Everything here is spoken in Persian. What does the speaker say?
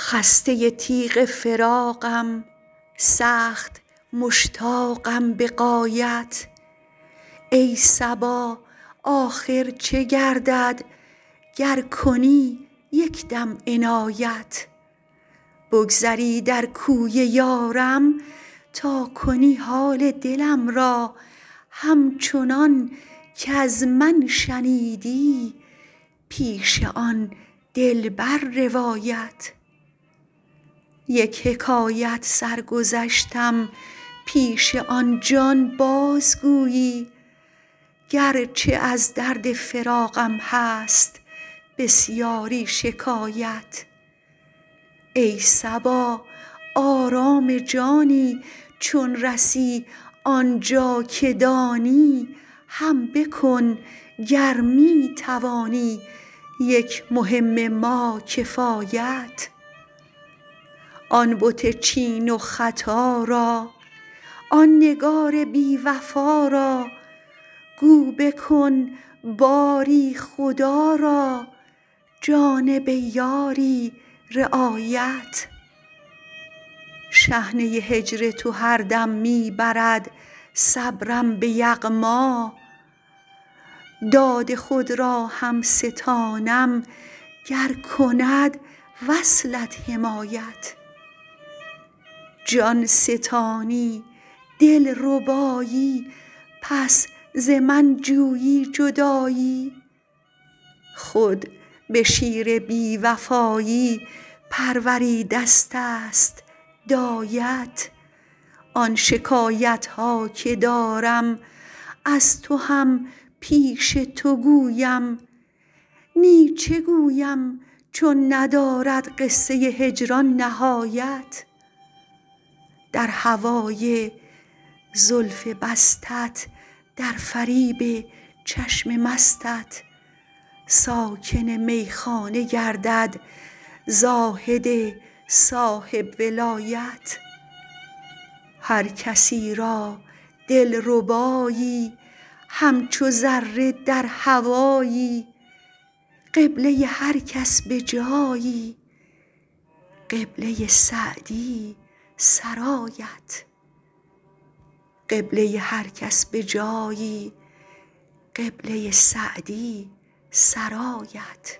خسته تیغ فراقم سخت مشتاقم به غایت. ای صبا آخر چه گردد؟ گر کنی یک دم عنایت. بگذری در کوی یارم تا کنی حال دلم را. همچنان کز من شنیدی پیش آن دلبر روایت. یک حکایت سرگذشتم پیش آن جان بازگویی گرچه از درد فراقم هست بسیاری شکایت. ای صبا آرام جانی چون رسی آن جا که دانی هم بکن گر می توانی یک مهم ما کفایت. آن بت چین و ختا را آن نگار بی وفا را. گو بکن باری خدا را جانب یاری رعایت. شحنه هجر تو هر دم می برد صبرم به یغما. داد خود را هم ستانم گر کند وصلت حمایت. جان ستانی دل ربایی پس ز من جویی جدایی. خود به شیر بی وفایی پروریدستست دایت. آن شکایت ها که دارم از تو هم پیش تو گویم. نی چه گویم چون ندارد قصه هجران نهایت؟ در هوای زلف بستت در فریب چشم مستت. ساکن میخانه گردد زاهد صاحب ولایت. هر کسی را دلربایی همچو ذره در هوایی. قبله هر کس به جایی قبله سعدی سرایت.